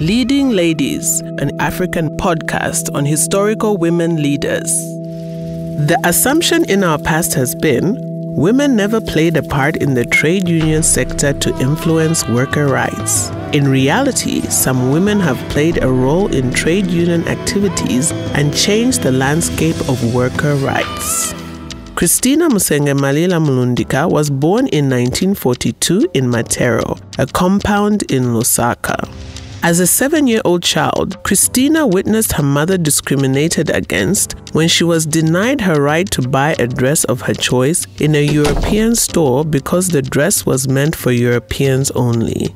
Leading Ladies, an African podcast on historical women leaders. The assumption in our past has been women never played a part in the trade union sector to influence worker rights. In reality, some women have played a role in trade union activities and changed the landscape of worker rights. Christina Musenge Malila Mulundika was born in 1942 in Matero, a compound in Lusaka. As a seven year old child, Christina witnessed her mother discriminated against when she was denied her right to buy a dress of her choice in a European store because the dress was meant for Europeans only.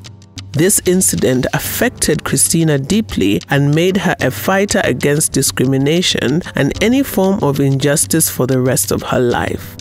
This incident affected Christina deeply and made her a fighter against discrimination and any form of injustice for the rest of her life.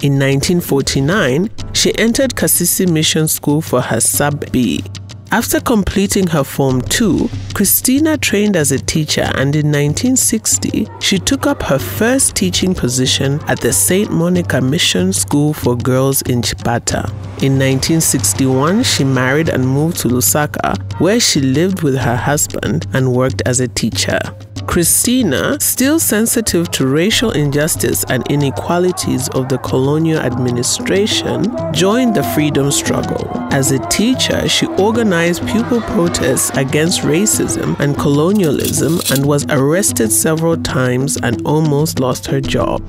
In 1949, she entered Kasisi Mission School for her sub B. After completing her Form 2, Christina trained as a teacher and in 1960, she took up her first teaching position at the St. Monica Mission School for Girls in Chipata. In 1961, she married and moved to Lusaka, where she lived with her husband and worked as a teacher. Christina, still sensitive to racial injustice and inequalities of the colonial administration, joined the freedom struggle. As a teacher, she organized pupil protests against racism and colonialism and was arrested several times and almost lost her job.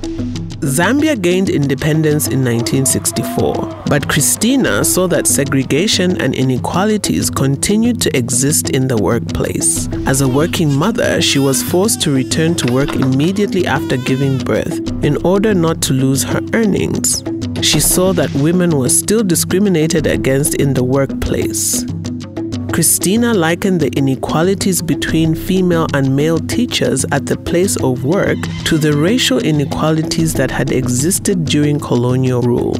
Zambia gained independence in 1964, but Christina saw that segregation and inequalities continued to exist in the workplace. As a working mother, she was forced to return to work immediately after giving birth in order not to lose her earnings. She saw that women were still discriminated against in the workplace. Christina likened the inequalities between female and male teachers at the place of work to the racial inequalities that had existed during colonial rule.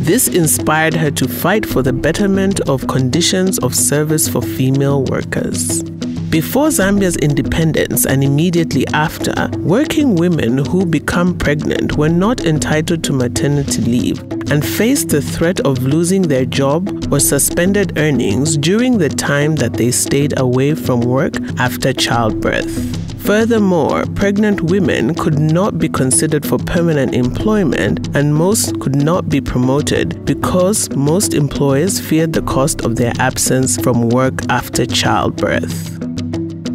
This inspired her to fight for the betterment of conditions of service for female workers. Before Zambia's independence and immediately after, working women who become pregnant were not entitled to maternity leave and faced the threat of losing their job or suspended earnings during the time that they stayed away from work after childbirth. Furthermore, pregnant women could not be considered for permanent employment and most could not be promoted because most employers feared the cost of their absence from work after childbirth.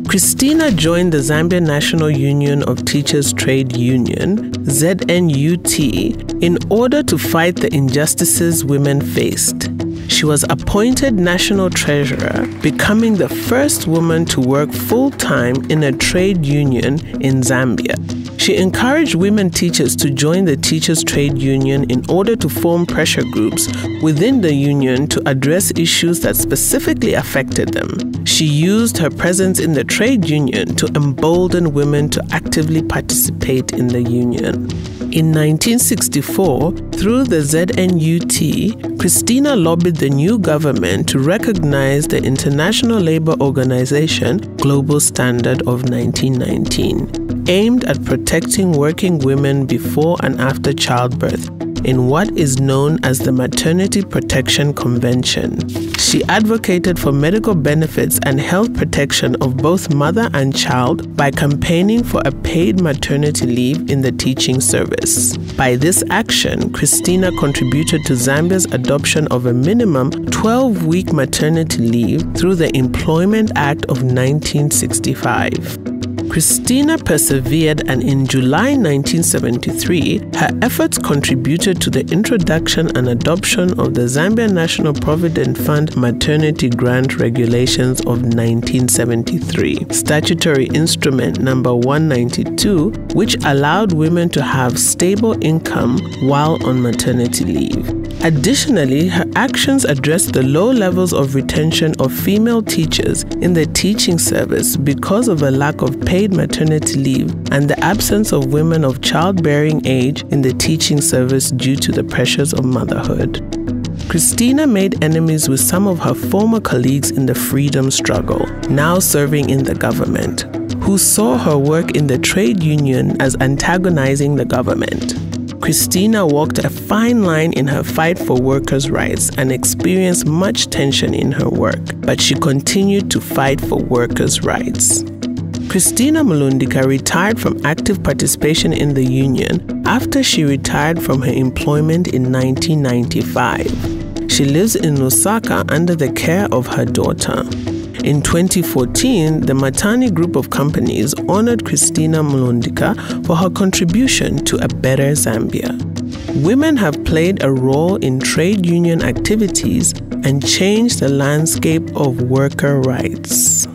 Christina joined the Zambia National Union of Teachers Trade Union, ZNUT, in order to fight the injustices women faced. She was appointed national treasurer, becoming the first woman to work full time in a trade union in Zambia. She encouraged women teachers to join the Teachers Trade Union in order to form pressure groups within the union to address issues that specifically affected them. She used her presence in the trade union to embolden women to actively participate in the union. In 1964, through the ZNUT, Christina lobbied the new government to recognize the International Labour Organization Global Standard of 1919, aimed at protecting working women before and after childbirth in what is known as the Maternity Protection Convention. She advocated for medical benefits and health protection of both mother and child by campaigning for a paid maternity leave in the teaching service. By this action, Christina contributed to Zambia's adoption of a minimum 12 week maternity leave through the Employment Act of 1965. Christina persevered, and in July 1973, her efforts contributed to the introduction and adoption of the Zambia National Provident Fund Maternity Grant Regulations of 1973, Statutory Instrument Number 192, which allowed women to have stable income while on maternity leave. Additionally, her actions addressed the low levels of retention of female teachers in the teaching service because of a lack of paid maternity leave and the absence of women of childbearing age in the teaching service due to the pressures of motherhood. Christina made enemies with some of her former colleagues in the freedom struggle, now serving in the government, who saw her work in the trade union as antagonizing the government. Christina walked a fine line in her fight for workers' rights and experienced much tension in her work, but she continued to fight for workers' rights. Christina Mulundika retired from active participation in the union after she retired from her employment in 1995. She lives in Lusaka under the care of her daughter. In 2014, the Mahtani Group of companies honored Christina Mulundika for her contribution to a better Zambia. Women have played a role in trade union activities and changed the landscape of worker rights.